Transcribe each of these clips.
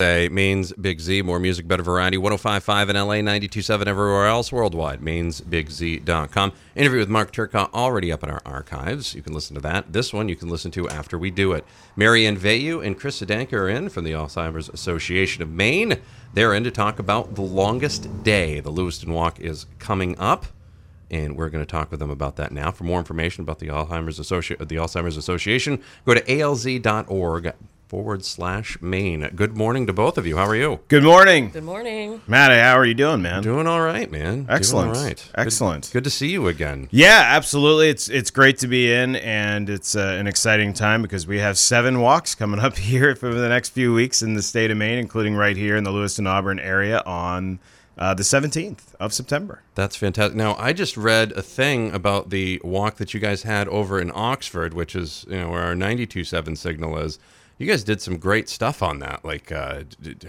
Say Maine's Big Z, more music, better variety. 1055 in LA, 927 everywhere else worldwide. Means BigZ.com. Interview with Mark Turcotte already up in our archives. You can listen to that. This one you can listen to after we do it. Marianne Veilleux and Chris Sedenka are in from the Alzheimer's Association of Maine. They're in to talk about the longest day. The Lewiston Walk is coming up and we're going to talk with them about that now. For more information about the Alzheimer's, Associ- the Alzheimer's Association, go to alz.org forward slash Maine. Good morning to both of you. How are you? Good morning, Good morning. Matt. How are you doing, man? Doing all right, man. Excellent. Doing all right. Excellent. Good, good to see you again. Yeah, absolutely. It's it's great to be in, and it's uh, an exciting time because we have seven walks coming up here for the next few weeks in the state of Maine, including right here in the Lewiston Auburn area on uh, the 17th of September. That's fantastic. Now, I just read a thing about the walk that you guys had over in Oxford, which is you know where our 92.7 signal is. You guys did some great stuff on that. Like, uh, d- d-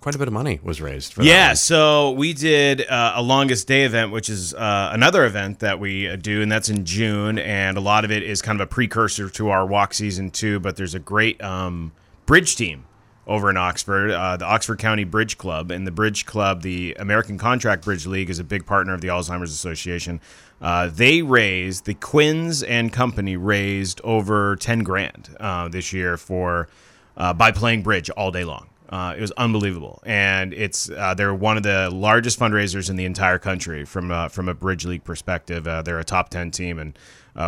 quite a bit of money was raised for. Yeah, so we did uh, a longest day event, which is uh, another event that we uh, do, and that's in June. And a lot of it is kind of a precursor to our walk season too. But there's a great um, bridge team over in Oxford, uh, the Oxford County Bridge Club, and the Bridge Club, the American Contract Bridge League, is a big partner of the Alzheimer's Association. Uh, they raised the Quins and Company raised over ten grand uh, this year for uh, by playing bridge all day long. Uh, it was unbelievable, and it's uh, they're one of the largest fundraisers in the entire country from from a bridge league perspective. They're a top ten team, and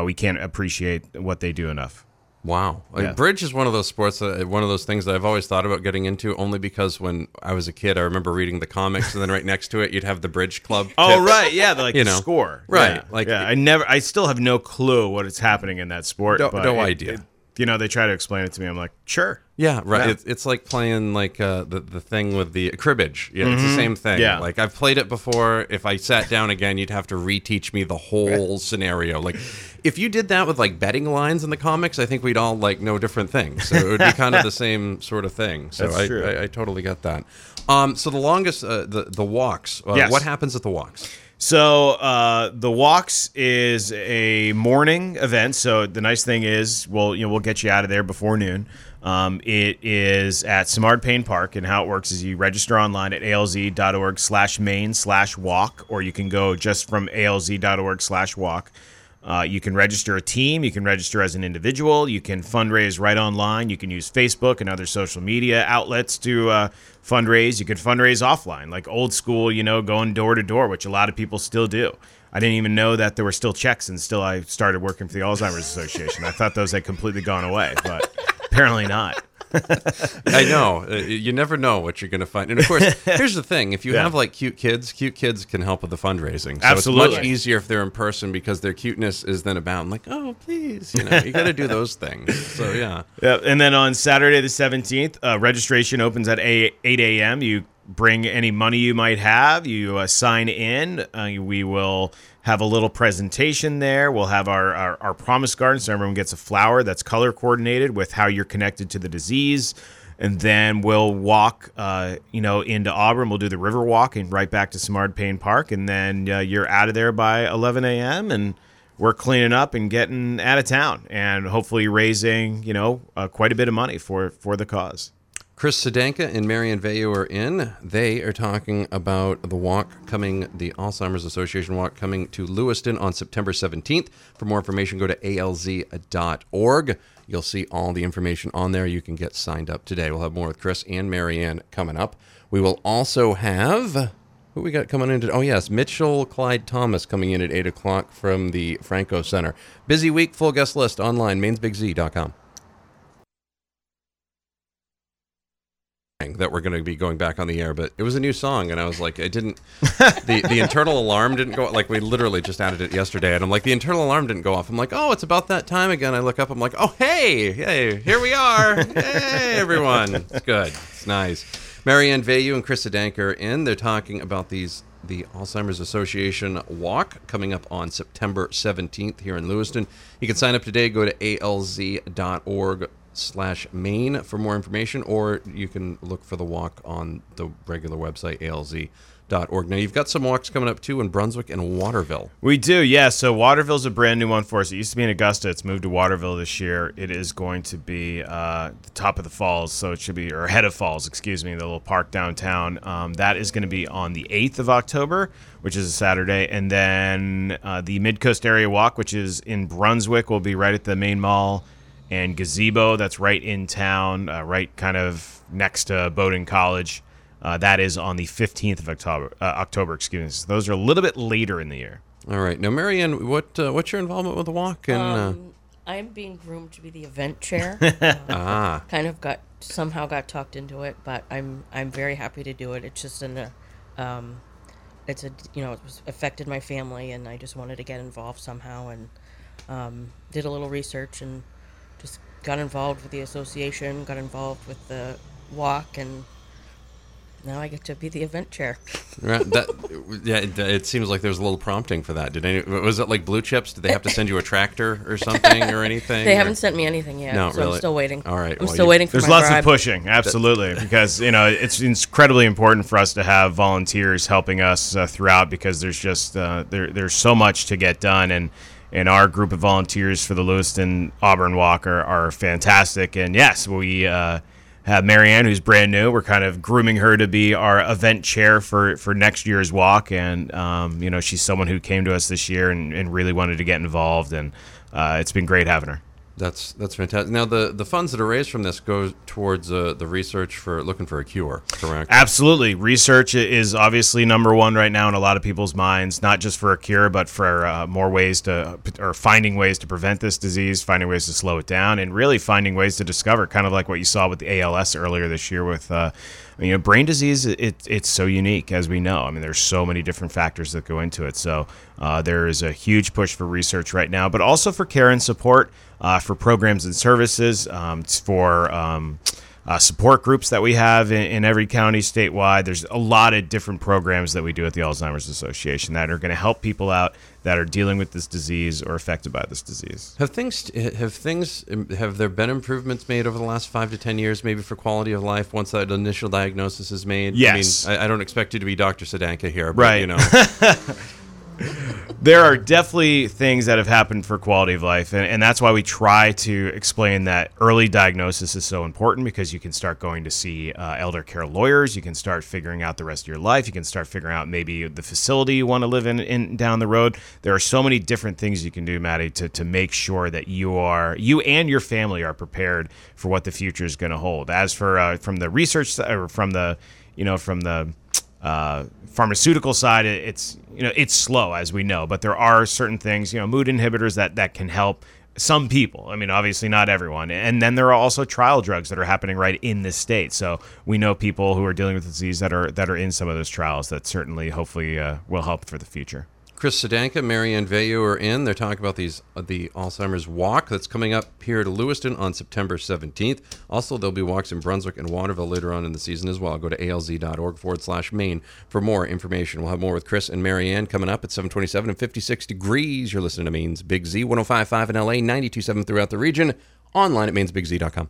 we can't appreciate what they do enough. Wow, Like, Yeah. bridge is one of those sports, that, one of those things that I've always thought about getting into. Only because when I was a kid, I remember reading the comics, and then right next to it, you'd have the bridge club. Oh tips. right, yeah, like You the know, score, right, Yeah. like- yeah, I never, I still have no clue what is happening in that sport. No- but no it- idea. it- you know, they try to explain it to me. I'm like, sure. Yeah, right. Yeah. It's, it's like playing like uh, the the thing with the cribbage. Yeah, it's the same thing. Mm-hmm. Yeah. Like I've played it before. If I sat down again, you'd have to reteach me the whole scenario. Like if you did that with like betting lines in the comics, I think we'd all like know different things. So it would be kind of the same sort of thing. So That's I, true. I, I totally get that. Um, so the longest uh, the the walks. Uh, Yes. What happens at the walks? So uh, the walks is a morning event. So the nice thing is, we'll you know we'll get you out of there before noon. Um, it is at Simard Payne Park, and how it works is you register online at alz.org slash Maine slash walk, or you can go just from alz.org slash walk. Uh, you can register a team. You can register as an individual. You can fundraise right online. You can use Facebook and other social media outlets to uh, fundraise. You can fundraise offline, like old school, you know, going door to door, which a lot of people still do. I didn't even know that there were still checks and still I started working for the Alzheimer's Association. I thought those had completely gone away, but apparently not. I know. Uh, you never know what you're going to find. And of course, here's the thing: if you Yeah. have like cute kids, cute kids can help with the fundraising. So It's Absolutely. much easier if they're in person because their cuteness is then abound. Like, oh, please, you know, you got to do those things. So yeah. Yeah, and then on Saturday the seventeenth, uh, registration opens at eight a.m. You bring any money you might have. You uh, sign in. Uh, we will have a little presentation there. We'll have our, our our promise garden, so everyone gets a flower that's color coordinated with how you're connected to the disease. And then we'll walk, uh, you know, into Auburn. We'll do the river walk and right back to Simard Payne Park, and then uh, you're out of there by 11 a.m. and we're cleaning up and getting out of town and hopefully raising you know uh, quite a bit of money for for the cause Chris Sedenka and Marion Veilleux are in. They are talking about the walk coming, the Alzheimer's Association walk coming to Lewiston on September 17th. For more information, go to alz.org. You'll see all the information on there. You can get signed up today. We'll have more with Chris and Marianne coming up. We will also have. Who we got coming in? To, oh, yes, Mitchell Clyde Thomas coming in at 8 o'clock from the Franco Center. Busy week, full guest list online, mainsbigz.com. that we're going to be going back on the air, but it was a new song, and I was like, I didn't. the The internal alarm didn't go. Like we literally just added it yesterday, and I'm like, the internal alarm didn't go off. I'm like, oh, it's about that time again. I look up, I'm like, oh, hey, hey, here we are, hey, everyone. It's good. It's nice. Marianne Veilleux and Chris Sedenka are in. They're talking about these the Alzheimer's Association walk coming up on September 17th here in Lewiston. You can sign up today. Go to alz.org slash Maine for more information, or you can look for the walk on the regular website, alz.org. Now, you've got some walks coming up too in Brunswick and Waterville. We do, yeah. So Waterville's a brand new one for us. It used to be in Augusta. It's moved to Waterville this year. It is going to be uh, the top of the falls, so it should be, or head of falls, excuse me, the little park downtown. Um, that is going to be on the 8th of October, which is a Saturday. And then uh, the Mid Coast Area Walk, which is in Brunswick, will be right at the main mall and gazebo that's right in town, uh, right kind of next to Bowdoin College. Uh, that is on the 15th of October. Uh, October, excuse me. So those are a little bit later in the year. All right. Now, Marianne, what uh, what's your involvement with the walk? And uh, Um, I'm being groomed to be the event chair. ah, kind of got somehow got talked into it, but I'm I'm very happy to do it. It's just in a, um, it's a you know it affected my family, and I just wanted to get involved somehow, and um, did a little research and just got involved with the association, got involved with the walk, and now I get to be the event chair. right, that yeah. It, it seems like there's a little prompting for that. Did any was it like blue chips? Did they have to send you a tractor or something or anything? They or- haven't sent me anything yet, No, so really? I'm still waiting. All right, I'm well, still you- waiting for There's my lots bribe. of pushing, absolutely, because you know it's incredibly important for us to have volunteers helping us uh, throughout because there's just uh, there there's so much to get done and. And our group of volunteers for the Lewiston Auburn Walk are, are fantastic. And yes, we uh, have Marianne, who's brand new. We're kind of grooming her to be our event chair for, for next year's walk. And, um, you know, she's someone who came to us this year and, and really wanted to get involved. And uh, it's been great having her. That's that's fantastic. Now the the funds that are raised from this go towards uh, the research for looking for a cure. Correct. Absolutely. Research is obviously number one right now in a lot of people's minds, not just for a cure, but for uh, more ways to, or finding ways to prevent this disease, finding ways to slow it down, and really finding ways to discover, kind of like what you saw with the ALS earlier this year with. Uh, you know, brain disease, it, it's so unique, as we know. I mean, there's so many different factors that go into it. So uh, there is a huge push for research right now, but also for care and support, uh, for programs and services, um, it's for um, uh, support groups that we have in, in every county statewide. There's a lot of different programs that we do at the Alzheimer's Association that are going to help people out that are dealing with this disease or affected by this disease. Have things have things have there been improvements made over the last five to ten years, maybe for quality of life once that initial diagnosis is made? Yes. I mean, I, I don't expect you to be Dr. Sedenka here, but Right. you know, there are definitely things that have happened for quality of life and, and that's why we try to explain that early diagnosis is so important because you can start going to see uh, elder care lawyers you can start figuring out the rest of your life you can start figuring out maybe the facility you want to live in, in down the road. There are so many different things you can do maddie to, to make sure that you are you and your family are prepared for what the future is going to hold. As for uh, from the research or from the you know from the uh, pharmaceutical side, it's you know it's slow as we know, but there are certain things, you know, mood inhibitors that that can help some people. I mean, obviously not everyone. And then there are also trial drugs that are happening right in this state. So we know people who are dealing with disease that are that are in some of those trials that certainly, hopefully, uh, will help for the future. Chris Sedenka, Marianne Veilleux are in. They're talking about these uh, the Alzheimer's Walk that's coming up here to Lewiston on September 17th. Also, there'll be walks in Brunswick and Waterville later on in the season as well. Go to alz.org forward slash Maine for more information. We'll have more with Chris and Marianne coming up at 727 and 56 degrees. You're listening to Maine's Big Z, 1055 in LA, 927 throughout the region, online at mainsbigz.com.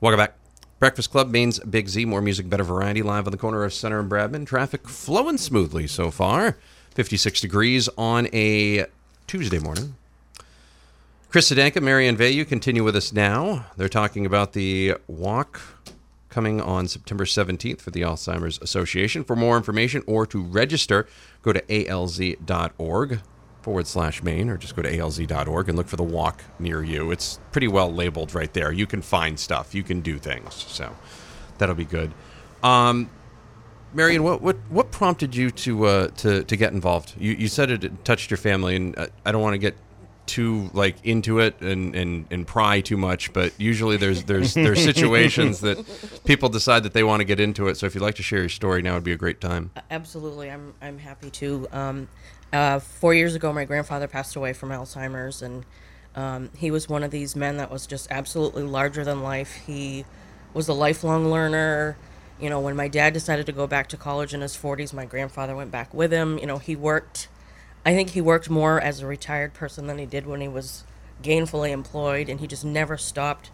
Welcome back. Breakfast Club Maine's Big Z, more music, better variety, live on the corner of Center and Bradman. Traffic flowing smoothly so far. 56 degrees on a Tuesday morning. Chris Sedenka, Marianne Veilleux continue with us now. They're talking about the walk coming on September 17th for the Alzheimer's Association. For more information or to register, go to alz.org forward slash Maine or just go to alz.org and look for the walk near you. It's pretty well labeled right there. You can find stuff, you can do things. So that'll be good. Um, Marion, what, what what prompted you to uh, to to get involved? You you said it touched your family, and uh, I don't want to get too like into it and, and, and pry too much, but usually there's there's there's situations that people decide that they want to get into it. So if you'd like to share your story, now would be a great time. Absolutely, I'm I'm happy to. Um, uh, four years ago, my grandfather passed away from Alzheimer's, and Um, he was one of these men that was just absolutely larger than life. He was a lifelong learner. You know, when my dad decided to go back to college in his 40s, my grandfather went back with him. You know, he worked, I think he worked more as a retired person than he did when he was gainfully employed, and he just never stopped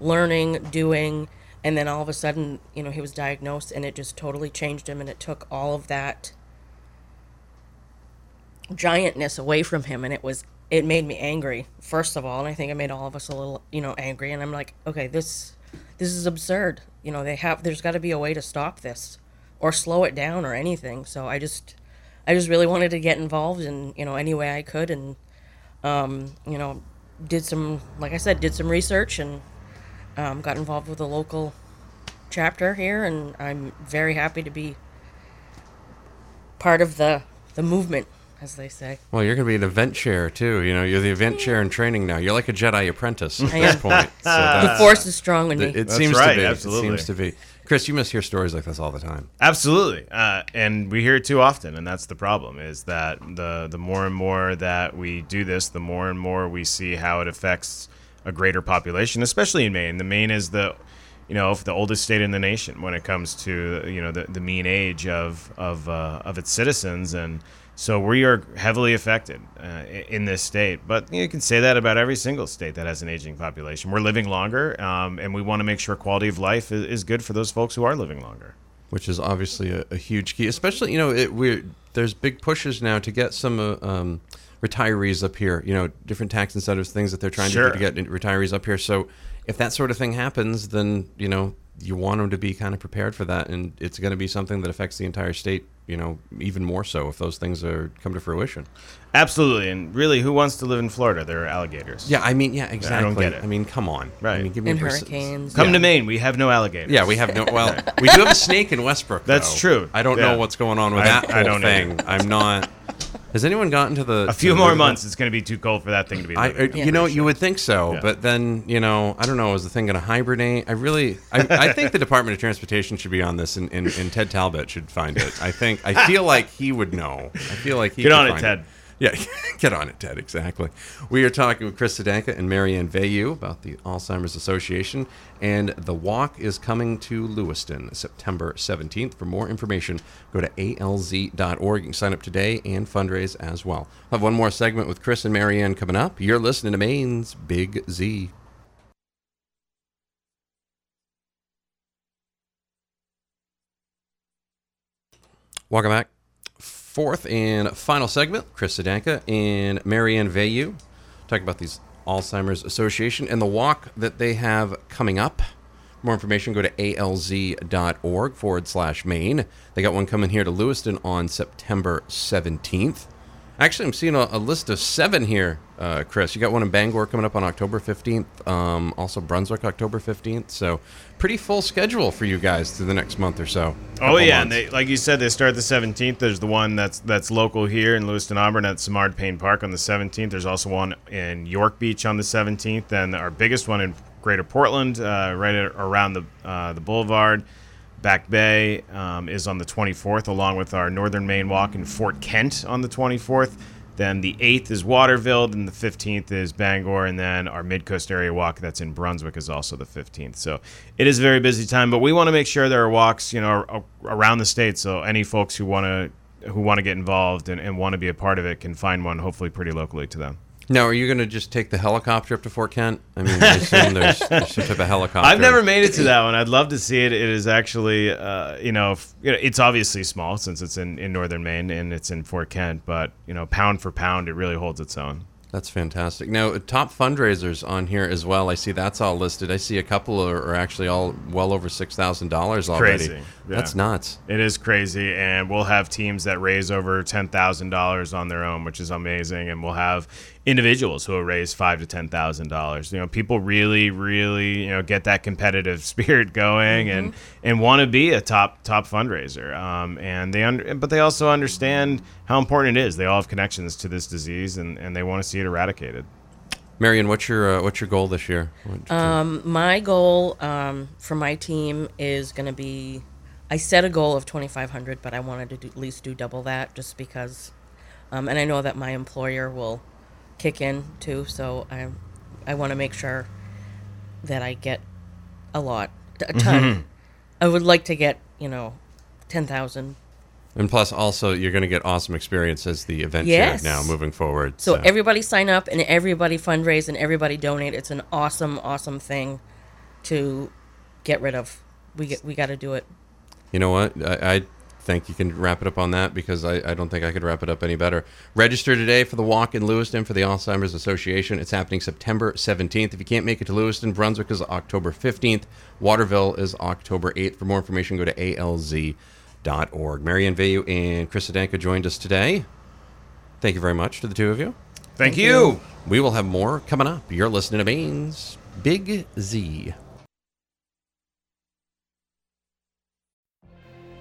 learning, doing. And then all of a sudden, you know, he was diagnosed, and it just totally changed him, and it took all of that giantness away from him, and it was it made me angry first of all, and I think it made all of us a little, you know, angry. And I'm like, okay, this this is absurd. You know, they have there's got to be a way to stop this or slow it down or anything. So I just I just really wanted to get involved in you know any way I could, and um, you know, did some like I said, did some research and um, got involved with a local chapter here, and I'm very happy to be part of the the movement, as they say. Well, you're going to be an event chair too. You know, you're the event chair in training now. You're like a Jedi apprentice at I this am. point. So The force is strong in me. it That's seems right, to be. absolutely. It seems to be. Chris, you must hear stories like this all the time. Absolutely, uh, and we hear it too often, and that's the problem. Is that the the more and more that we do this, the more and more we see how it affects a greater population, especially in Maine. The Maine is the you know the oldest state in the nation when it comes to you know the, the mean age of of uh, of its citizens, and so we are heavily affected uh, in this state. But you can say that about every single state that has an aging population. We're living longer, um, and we want to make sure quality of life is, is good for those folks who are living longer. which is obviously a, a huge key. Especially, you know, it, we're there's big pushes now to get some uh, um, retirees up here. You know, different tax incentives, things that they're trying Sure. to do to get retirees up here. So, if that sort of thing happens, then you know you want them to be kind of prepared for that, and it's going to be something that affects the entire state. You know, even more so if those things are come to fruition. Absolutely, and really, who wants to live in Florida? There are alligators. Yeah, I mean, yeah, exactly. I don't get it. I mean, come on. Right. I mean, give me and a pers- hurricanes. Come Yeah. to Maine. We have no alligators. Yeah, we have no. Well, we do have a snake in Westbrook. That's though. true. I don't Yeah. know what's going on with I- that I whole don't thing. either. I'm not. Has anyone gotten to the A few to more the- months, it's going to be too cold for that thing to be. I, living. uh, you know, you would think so, Yeah. but then you know, I don't know. Is the thing going to hibernate? I really, I, I think the Department of Transportation should be on this, and, and, and Ted Talbot should find it. I think, I feel like he would know. I feel like he Get could on it, find Ted. Yeah, get on it, Ted. Exactly. We are talking with Chris Sedenka and Marianne Veilleux about the Alzheimer's Association, and the walk is coming to Lewiston September 17th. For more information, go to alz.org. You can sign up today and fundraise as well. I'll have one more segment with Chris and Marianne coming up. You're listening to Maine's Big Z. Welcome back. Fourth and final segment, Chris Sedenka and Marianne Veilleux talking about these Alzheimer's Association and the walk that they have coming up. For more information, go to alz.org forward slash Maine. They got one coming here to Lewiston on September 17th. Actually, I'm seeing a, a list of seven here, uh, Chris. You got one in Bangor coming up on October 15th, um, also Brunswick October 15th. So, pretty full schedule for you guys through the next month or so. Oh yeah, and they, like you said, they start the 17th. There's the one that's that's local here in Lewiston Auburn at Simard Payne Park on the 17th. There's also one in York Beach on the 17th, and our biggest one in Greater Portland, uh, right around the uh, the Boulevard, Back Bay, um, is on the 24th, along with our Northern Maine Walk in Fort Kent on the 24th. Then the 8th is Waterville, and the 15th is Bangor, and then our Mid Coast Area Walk that's in Brunswick is also the 15th. So it is a very busy time, but we want to make sure there are walks, you know, around the state. So any folks who want to who want to get involved and, and want to be a part of it can find one, hopefully pretty locally to them. Now, are you going to just take the helicopter up to Fort Kent? I mean, I assume there's, there's some type of helicopter. I've never made it to that one. I'd love to see it. It is actually, uh, you know, f- you know, it's obviously small since it's in, in northern Maine and it's in Fort Kent, but you know, pound for pound, it really holds its own. That's fantastic. Now, uh, top fundraisers on here as well. I see that's all listed. I see a couple are, are actually all well over six thousand dollars already. crazy. Yeah. That's nuts. It is crazy, and we'll have teams that raise over ten thousand dollars on their own, which is amazing. And we'll have individuals who will raise five to ten thousand dollars. You know, people really, really, you know, get that competitive spirit going and and want to be a top top fundraiser. Um, and they under, but they also understand how important it is. They all have connections to this disease, and and they want to see it eradicated. Marion, what's your uh, what's your goal this year? Um, my goal um, for my team is going to be I set a goal of 2500 but I wanted to do, at least do double that just because um, and I know that my employer will kick in too. So I I want to make sure that I get a lot, a ton. Mm-hmm. I would like to get you know ten thousand. And plus, also, you're going to get awesome experience as the event Yes. now moving forward. So everybody sign up and everybody fundraise and everybody donate. It's an awesome, awesome thing to get rid of. We get, we got to do it. You know what? I, I think you can wrap it up on that because I, I don't think I could wrap it up any better. Register today for the walk in Lewiston for the Alzheimer's Association. It's happening September 17th. If you can't make it to Lewiston, Brunswick is October 15th. Waterville is October 8th. For more information, go to alz.org. Marianne Veilleux and Chris Sedenka joined us today. Thank you very much to the two of you. Thank, you. We will have more coming up. You're listening to Maine's Big Z.